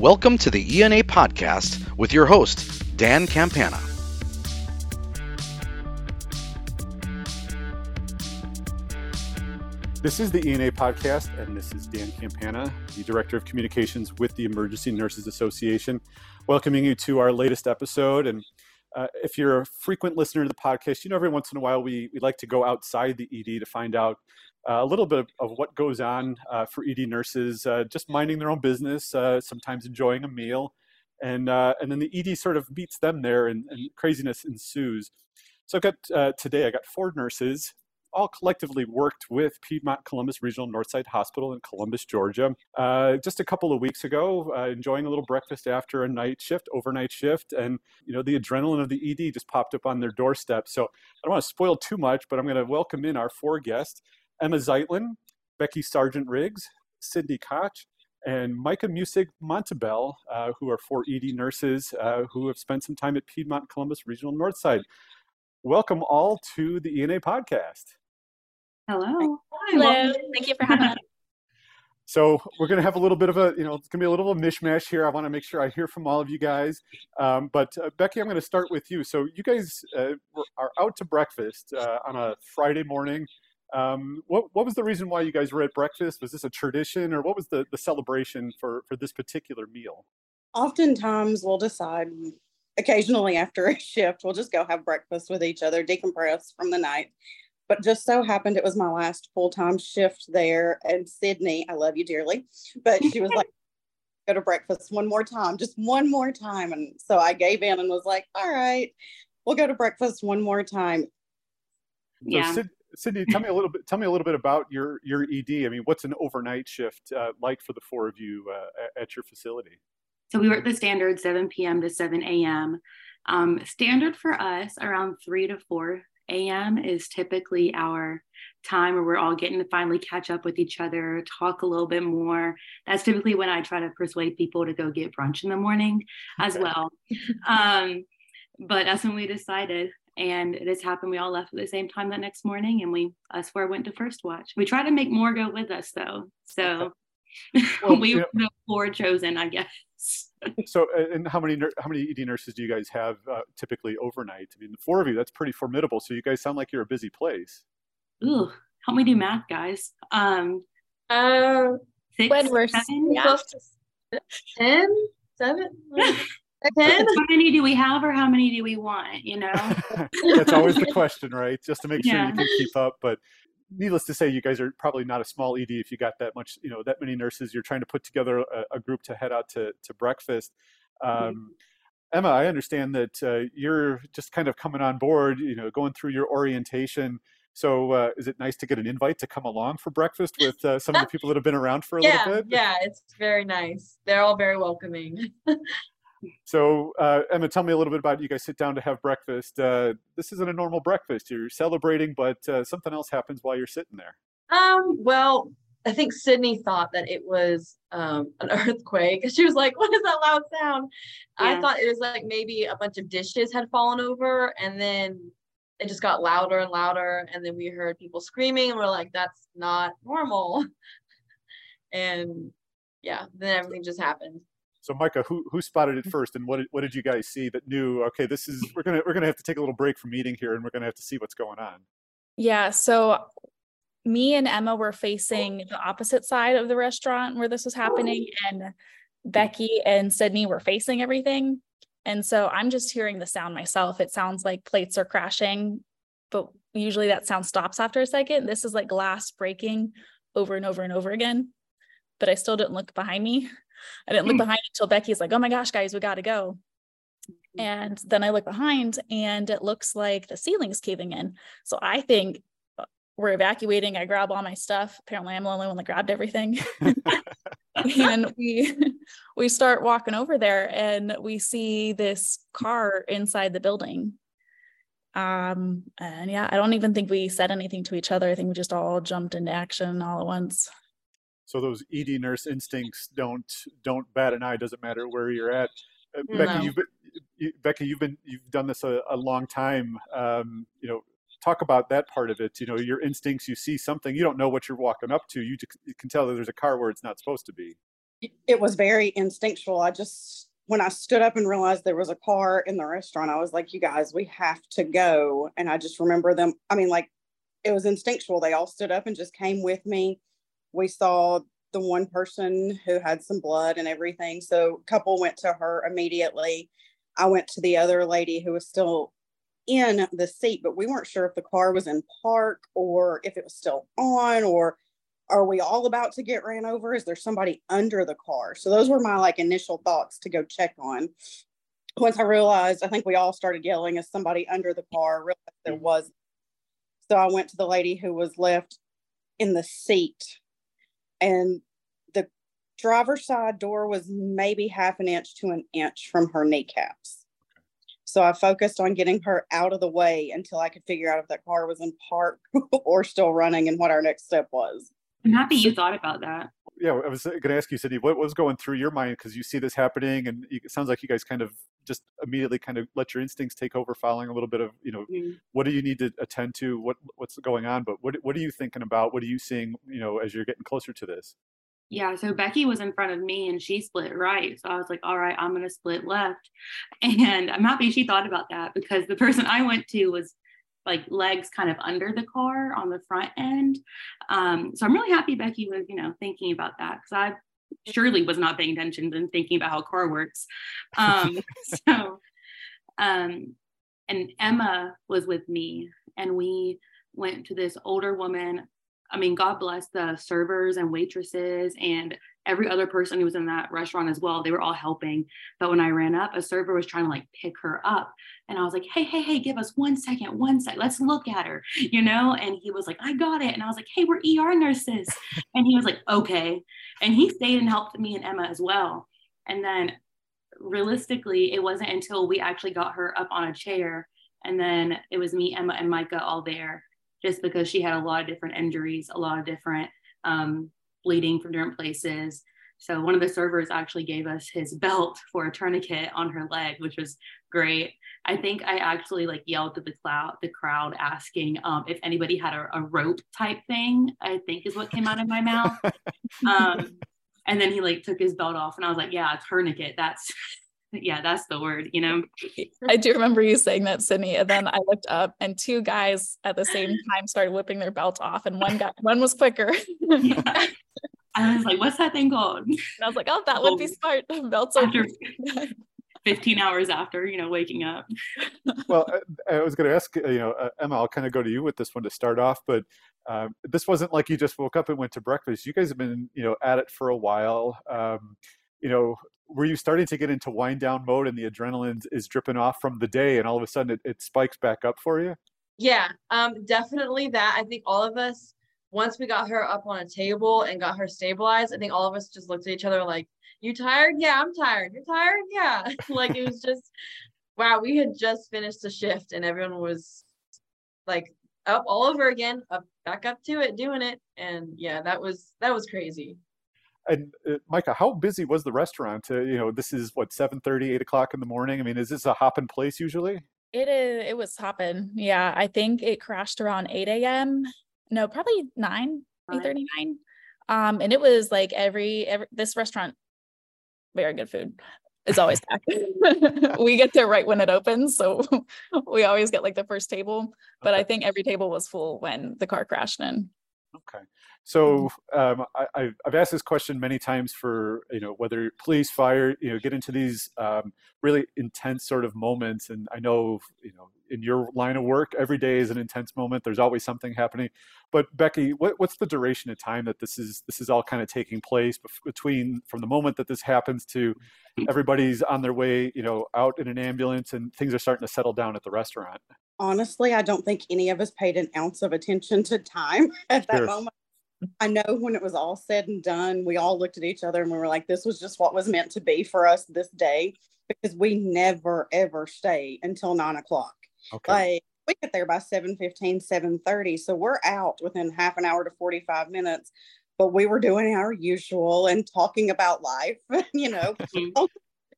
Welcome to the ENA podcast with your host, Dan Campana. This is the ENA podcast, and this is Dan Campana, the Director of Communications with the Emergency Nurses Association, welcoming you to our latest episode. And uh, if you're a frequent listener to the podcast, you know every once in a while we, we like to go outside the ED to find out uh, a little bit of, of what goes on uh, for ED nurses, uh, just minding their own business, uh, sometimes enjoying a meal, and uh, and then the ED sort of meets them there, and, and craziness ensues. So I've got today I got four nurses all collectively worked with Piedmont Columbus Regional Northside Hospital in Columbus, Georgia. Uh, just a couple of weeks ago, uh, enjoying a little breakfast after a night shift, overnight shift, and you know the adrenaline of the ED just popped up on their doorstep. So I don't want to spoil too much, but I'm going to welcome in our four guests: Ema Zeitlin, Becky Sergent Riggs, Sydney Koch, and Micah Muessig Montebell, uh, who are four ED nurses uh, who have spent some time at Piedmont Columbus Regional Northside. Welcome all to the ENA podcast. Hello. Hi, Hello. Thank you for having us. So we're going to have a little bit of a, you know, it's going to be a little of a mishmash here. I want to make sure I hear from all of you guys. Um, but uh, Becky, I'm going to start with you. So you guys uh, are out to breakfast uh, on a Friday morning. Um, what, what was the reason why you guys were at breakfast? Was this a tradition, or what was the, the celebration for for this particular meal? Oftentimes, we'll decide. Occasionally, after a shift, we'll just go have breakfast with each other, decompress from the night but just so happened it was my last full-time shift there and sydney i love you dearly but she was like go to breakfast one more time just one more time and so i gave in and was like all right we'll go to breakfast one more time yeah so, Sydney, tell me a little bit. Tell me a little bit about your your ED. I mean, what's an overnight shift uh, like for the four of you uh, at your facility? So we work the standard 7 p.m. to 7 a.m. Um, standard for us around 3 to 4 a.m. is typically our time where we're all getting to finally catch up with each other, talk a little bit more. That's typically when I try to persuade people to go get brunch in the morning as well. um, but that's when we decided. And it has happened. We all left at the same time that next morning, and we us four went to first watch. We try to make more go with us though, so well, we were the four chosen, I guess so, and how many how many ED nurses do you guys have uh, typically overnight? I mean, the four of you, that's pretty formidable. So you guys sound like you're a busy place. Ooh, help me do math, guys. Um, uh, six, when we're seven, yeah. ten, seven. Ten? How many do we have, or how many do we want? You know, that's always the question, right? Just to make sure yeah. you can keep up. But needless to say, you guys are probably not a small ED if you got that much, you know, that many nurses. You're trying to put together a, a group to head out to, to breakfast. Mm-hmm. Um, mm-hmm. Ema, I understand that uh, you're just kind of coming on board, you know, going through your orientation. So, uh, is it nice to get an invite to come along for breakfast with uh, some of the people that have been around for a yeah, little bit? Yeah, it's very nice. They're all very welcoming. So, uh, Ema, tell me a little bit about you guys sit down to have breakfast. Uh, this isn't a normal breakfast. You're celebrating, but uh, something else happens while you're sitting there. Um, well, I think Sydney thought that it was um, an earthquake. She was like, "What is that loud sound?" Yeah. I thought it was like maybe a bunch of dishes had fallen over, and then it just got louder and louder, and then we heard people screaming, and we're like, "That's not normal." and yeah, then everything just happened. So, Micah, who who spotted it first, and what did, what did you guys see that knew? Okay, this is we're gonna we're gonna have to take a little break from eating here, and we're gonna have to see what's going on. Yeah. So, me and Ema were facing the opposite side of the restaurant where this was happening, and Becky and Sydney were facing everything. And so I'm just hearing the sound myself. It sounds like plates are crashing, but usually that sound stops after a second. This is like glass breaking over and over and over again. But I still didn't look behind me. I didn't look hmm. behind until Becky's like, oh my gosh, guys, we got to go. Mm-hmm. And then I look behind and it looks like the ceiling's caving in. So I think uh, we're evacuating. I grab all my stuff. Apparently, I'm the only one that grabbed everything. and we we start walking over there and we see this car inside the building. Um, and yeah, I don't even think we said anything to each other. I think we just all jumped into action all at once so those ED nurse instincts don't don't bat an eye. Doesn't matter where you're at. Uh, no. Becky, you've been, you, Becky, you've been you've done this a, a long time. Um, you know, talk about that part of it. You know, your instincts. You see something, you don't know what you're walking up to. You, you can tell that there's a car where it's not supposed to be. It was very instinctual. I just when I stood up and realized there was a car in the restaurant, I was like, you guys, we have to go. And I just remember them. I mean, like it was instinctual. They all stood up and just came with me. We saw the one person who had some blood and everything. So couple went to her immediately. I went to the other lady who was still in the seat, but we weren't sure if the car was in park or if it was still on or are we all about to get ran over? Is there somebody under the car? So those were my like initial thoughts to go check on. Once I realized, I think we all started yelling as somebody under the car, realized there mm. was. So I went to the lady who was left in the seat and the driver's side door was maybe half an inch to an inch from her kneecaps. So I focused on getting her out of the way until I could figure out if that car was in park or still running and what our next step was. I'm happy you thought about that. Yeah, I was going to ask you, Sydney, what was going through your mind because you see this happening, and it sounds like you guys kind of just immediately kind of let your instincts take over, following a little bit of, you know, mm-hmm. what do you need to attend to, what what's going on, but what what are you thinking about, what are you seeing, you know, as you're getting closer to this? Yeah, so Becky was in front of me and she split right. So I was like, all right, I'm going to split left. And I'm happy she thought about that because the person I went to was like legs kind of under the car on the front end. Um, so I'm really happy Becky was, you know, thinking about that because I surely was not paying attention and thinking about how a car works. Um, so, um, and Ema was with me, and we went to this older woman. I mean, God bless the servers and waitresses and every other person who was in that restaurant as well they were all helping. But when i ran up a server was trying to like pick her up. And i was like hey hey hey give us one second one sec let's look at her you know? And he was like i got it. And i was like hey we're er nurses. And he was like okay. And he stayed and helped me and ema as well. And then realistically it wasn't until we actually got her up on a chair and then it was me ema and micah all there just because she had a lot of different injuries a lot of different um, bleeding from different places. So one of the servers actually gave us his belt for a tourniquet on her leg, which was great. I think I actually like yelled to the cloud, the crowd asking um, if anybody had a, a, rope type thing. I think is what came out of my mouth. Um, and then he like took his belt off, and I was like, "Yeah, tourniquet. That's yeah, that's the word, you know. I do remember you saying that, Sydney. And then I looked up and two guys at the same time started whipping their belt off, and one guy one was quicker. yeah. I was like, what's that thing called? And I was like, oh, that would be smart. Belts after 15 hours after, you know, waking up. well, I, I was going to ask, you know, uh, Ema, I'll kind of go to you with this one to start off, but um, this wasn't like you just woke up and went to breakfast. You guys have been, you know, at it for a while. Um, you know, were you starting to get into wind down mode and the adrenaline is dripping off from the day and all of a sudden it, it spikes back up for you? Yeah, um, definitely that. I think all of us, once we got her up on a table and got her stabilized, I think all of us just looked at each other like, You tired? Yeah, I'm tired. You're tired? Yeah. like it was just, wow, we had just finished the shift and everyone was like up all over again, up back up to it, doing it. And yeah, that was that was crazy and uh, Micah, how busy was the restaurant? Uh, you know, this is what 7 30, 8 o'clock in the morning. I mean, is this a hopping place usually? It is. It was hopping. Yeah, I think it crashed around 8 a.m. No, probably 9, 8:39. Um, and it was like every every this restaurant, very good food. It's always packed. we get there right when it opens, so we always get like the first table. But okay. I think every table was full when the car crashed in. Okay. So mm-hmm. um, I, have asked this question many times for you know whether police, fire, you know, get into these um, really intense sort of moments. And I know you know in your line of work, every day is an intense moment. There's always something happening. But Becky, what, what's the duration of time that this is this is all kind of taking place between from the moment that this happens to mm-hmm. everybody's on their way, you know, out in an ambulance and things are starting to settle down at the restaurant? Honestly, I don't think any of us paid an ounce of attention to time at that sure. moment. I know when it was all said and done, we all looked at each other and we were like, this was just what was meant to be for us this day because we never ever stay until nine o'clock. Okay. Like we get there by 7 15, 7 30. So we're out within half an hour to 45 minutes. But we were doing our usual and talking about life. you know, mm-hmm.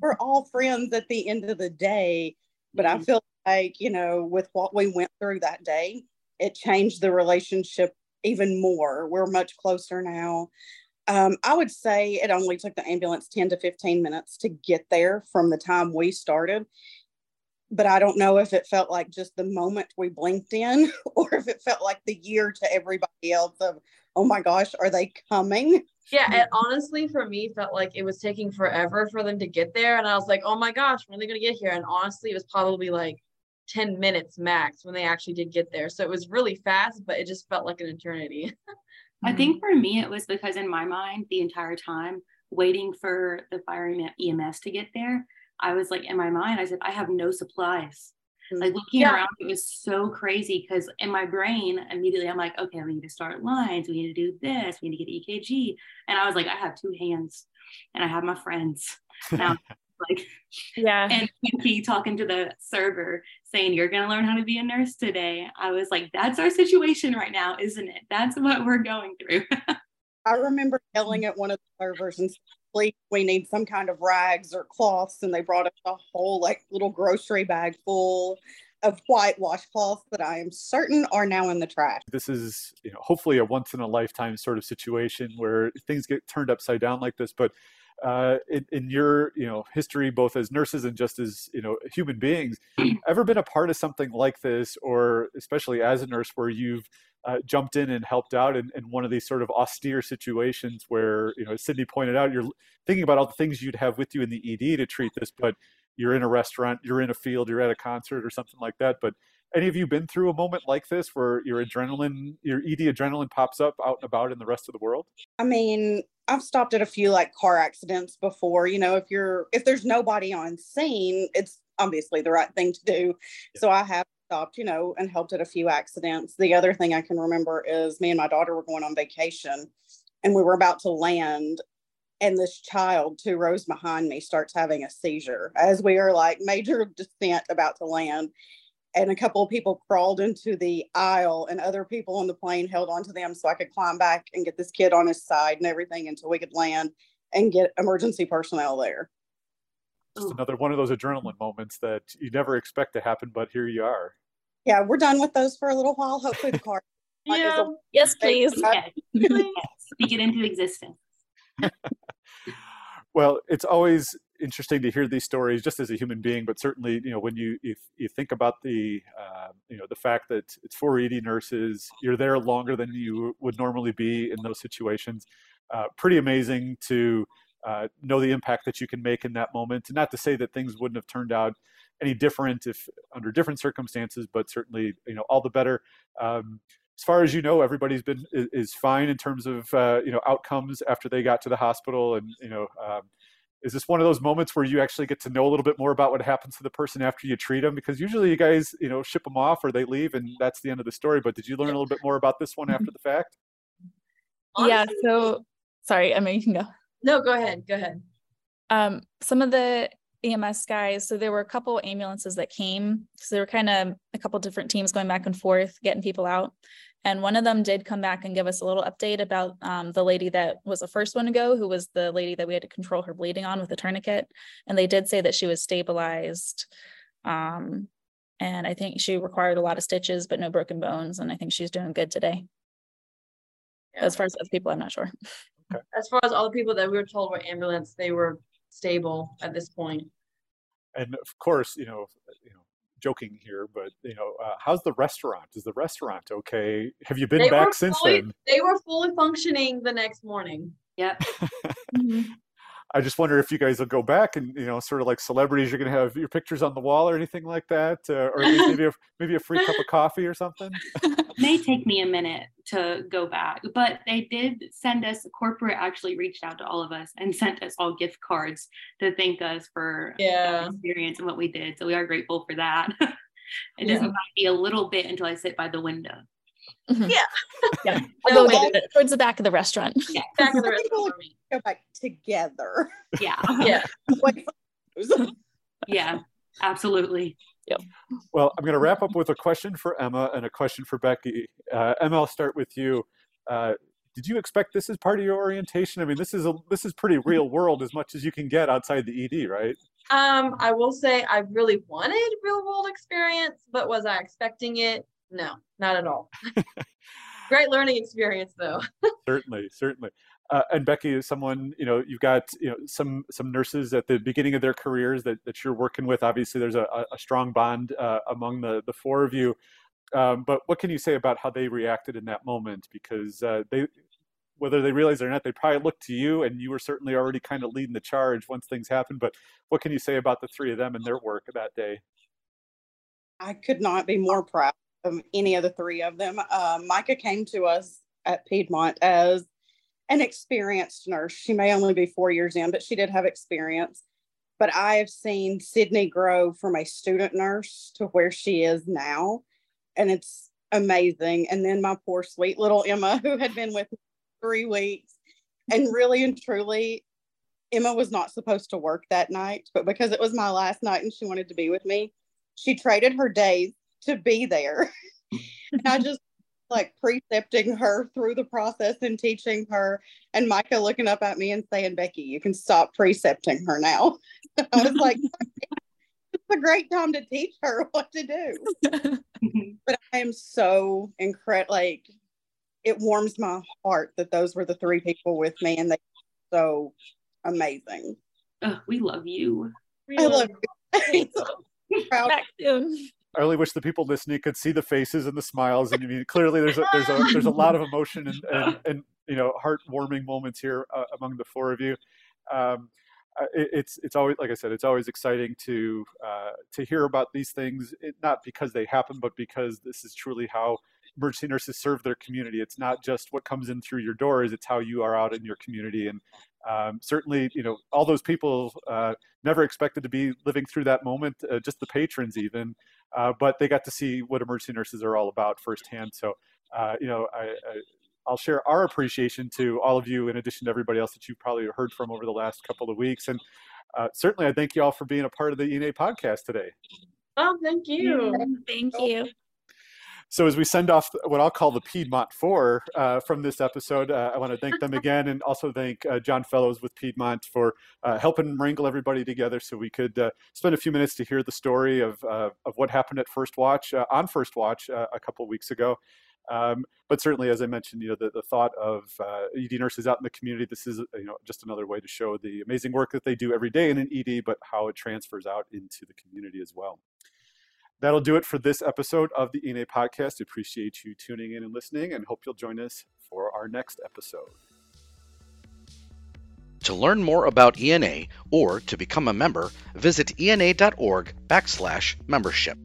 we're all friends at the end of the day. But I mm-hmm. feel like, you know, with what we went through that day, it changed the relationship even more. We're much closer now. Um, I would say it only took the ambulance 10 to 15 minutes to get there from the time we started. But I don't know if it felt like just the moment we blinked in or if it felt like the year to everybody else of, oh my gosh, are they coming? Yeah, it honestly for me felt like it was taking forever for them to get there. And I was like, oh my gosh, when are they gonna get here? And honestly, it was probably like 10 minutes max when they actually did get there. So it was really fast, but it just felt like an eternity. I think for me, it was because in my mind, the entire time waiting for the fire EMS to get there, I was like, in my mind, I said, I have no supplies. Mm. Like looking yeah. around, it was so crazy because in my brain, immediately I'm like, okay, we need to start lines. We need to do this. We need to get EKG. And I was like, I have two hands and I have my friends. Now, like, yeah. And he talking to the server saying, You're going to learn how to be a nurse today. I was like, That's our situation right now, isn't it? That's what we're going through. I remember yelling at one of the servers and we need some kind of rags or cloths and they brought us a whole like little grocery bag full of white washcloths that I am certain are now in the trash. This is, you know, hopefully a once in a lifetime sort of situation where things get turned upside down like this. But uh, in, in, your, you know, history, both as nurses and just as, you know, human beings, ever been a part of something like this, or especially as a nurse, where you've uh, jumped in and helped out in, in, one of these sort of austere situations where, you know, as Sydney pointed out, you're thinking about all the things you'd have with you in the ED to treat this, but you're in a restaurant, you're in a field, you're at a concert or something like that. But any of you been through a moment like this where your adrenaline, your ED adrenaline pops up out and about in the rest of the world? I mean, I've stopped at a few like car accidents before. You know, if you're if there's nobody on scene, it's obviously the right thing to do. Yeah. So I have stopped, you know, and helped at a few accidents. The other thing I can remember is me and my daughter were going on vacation and we were about to land and this child two rows behind me starts having a seizure as we are like major descent about to land and a couple of people crawled into the aisle and other people on the plane held onto them so i could climb back and get this kid on his side and everything until we could land and get emergency personnel there. Just another one of those adrenaline moments that you never expect to happen but here you are. Yeah we're done with those for a little while. Hopefully the car yeah. yes please. Speak it into existence. Well, it's always interesting to hear these stories just as a human being, but certainly, you know, when you if you think about the uh, you know the fact that it's four ED nurses, you're there longer than you would normally be in those situations. Uh, pretty amazing to uh, know the impact that you can make in that moment. Not to say that things wouldn't have turned out any different if under different circumstances, but certainly, you know, all the better. Um, as far as you know, everybody's been is, is fine in terms of uh, you know outcomes after they got to the hospital, and you know. Um, is this one of those moments where you actually get to know a little bit more about what happens to the person after you treat them because usually you guys you know ship them off or they leave and that's the end of the story but did you learn a little bit more about this one after the fact yeah so sorry i mean you can go no go ahead go ahead um, some of the EMS guys. So there were a couple ambulances that came. So there were kind of a couple different teams going back and forth, getting people out. And one of them did come back and give us a little update about um, the lady that was the first one to go, who was the lady that we had to control her bleeding on with a tourniquet. And they did say that she was stabilized. Um, and I think she required a lot of stitches, but no broken bones. And I think she's doing good today. Yeah. As far as other people, I'm not sure. Okay. As far as all the people that we were told were ambulance, they were stable at this point. And of course, you know, you know, joking here, but you know, uh, how's the restaurant? Is the restaurant okay? Have you been they back since fully, then? They were fully functioning the next morning. Yep. mm-hmm. I just wonder if you guys will go back and you know, sort of like celebrities, you're going to have your pictures on the wall or anything like that, uh, or maybe a, maybe a free cup of coffee or something. may take me a minute to go back, but they did send us. Corporate actually reached out to all of us and sent us all gift cards to thank us for yeah experience and what we did. So we are grateful for that. it yeah. doesn't be a little bit until I sit by the window. Mm-hmm. Yeah. yeah. I'll go towards the back of the restaurant. Yeah. Back of the restaurant. Go back together. Yeah. Yeah. yeah. Absolutely. Yep. Well, I'm going to wrap up with a question for Ema and a question for Becky. Uh, Ema, I'll start with you. Uh, did you expect this as part of your orientation? I mean, this is a this is pretty real world as much as you can get outside the ED, right? Um, I will say I really wanted real world experience, but was I expecting it? No, not at all. Great learning experience, though. certainly, certainly. uh, and Becky is someone you know you've got you know some some nurses at the beginning of their careers that, that you're working with. Obviously, there's a, a strong bond uh, among the the four of you. Um, but what can you say about how they reacted in that moment? Because uh, they, whether they realize it or not, they probably looked to you, and you were certainly already kind of leading the charge once things happened. But what can you say about the three of them and their work that day? I could not be more proud of any of the three of them. Uh, Micah came to us at Piedmont as an experienced nurse. She may only be four years in, but she did have experience. But I have seen Sydney grow from a student nurse to where she is now. And it's amazing. And then my poor sweet little Ema, who had been with me three weeks. And really and truly, Ema was not supposed to work that night, but because it was my last night and she wanted to be with me, she traded her days to be there. and I just like precepting her through the process and teaching her. And Micah looking up at me and saying, Becky, you can stop precepting her now. I was like, it's a great time to teach her what to do. but I am so incredible. Like, it warms my heart that those were the three people with me and they so amazing. Oh, we love you. I love you. Proud. Back soon. I really wish the people listening could see the faces and the smiles. And I mean, clearly there's a, there's a there's a lot of emotion and and, and you know heartwarming moments here uh, among the four of you. Um, it, it's it's always like I said, it's always exciting to uh, to hear about these things, it, not because they happen, but because this is truly how emergency nurses serve their community. It's not just what comes in through your doors; it's how you are out in your community. And um, certainly, you know, all those people uh, never expected to be living through that moment. Uh, just the patrons, even uh, but they got to see what emergency nurses are all about firsthand. So, uh, you know, I, I, will share our appreciation to all of you, in addition to everybody else that you've probably heard from over the last couple of weeks. And uh, certainly, I thank you all for being a part of the ENA podcast today. Oh, thank you. Thank you. So as we send off what I'll call the Piedmont Four uh, from this episode, uh, I want to thank them again, and also thank uh, John Fellows with Piedmont for uh, helping wrangle everybody together so we could uh, spend a few minutes to hear the story of uh, of what happened at First Watch on First Watch a couple weeks ago. Um, but certainly, as I mentioned, you know, the, the thought of ED nurses out in the community, this is you know just another way to show the amazing work that they do every day in an ED, but how it transfers out into the community as well. That'll do it for this episode of the ENA podcast. Appreciate you tuning in and listening, and hope you'll join us for our next episode. To learn more about ENA or to become a member, visit ena.org backslash membership.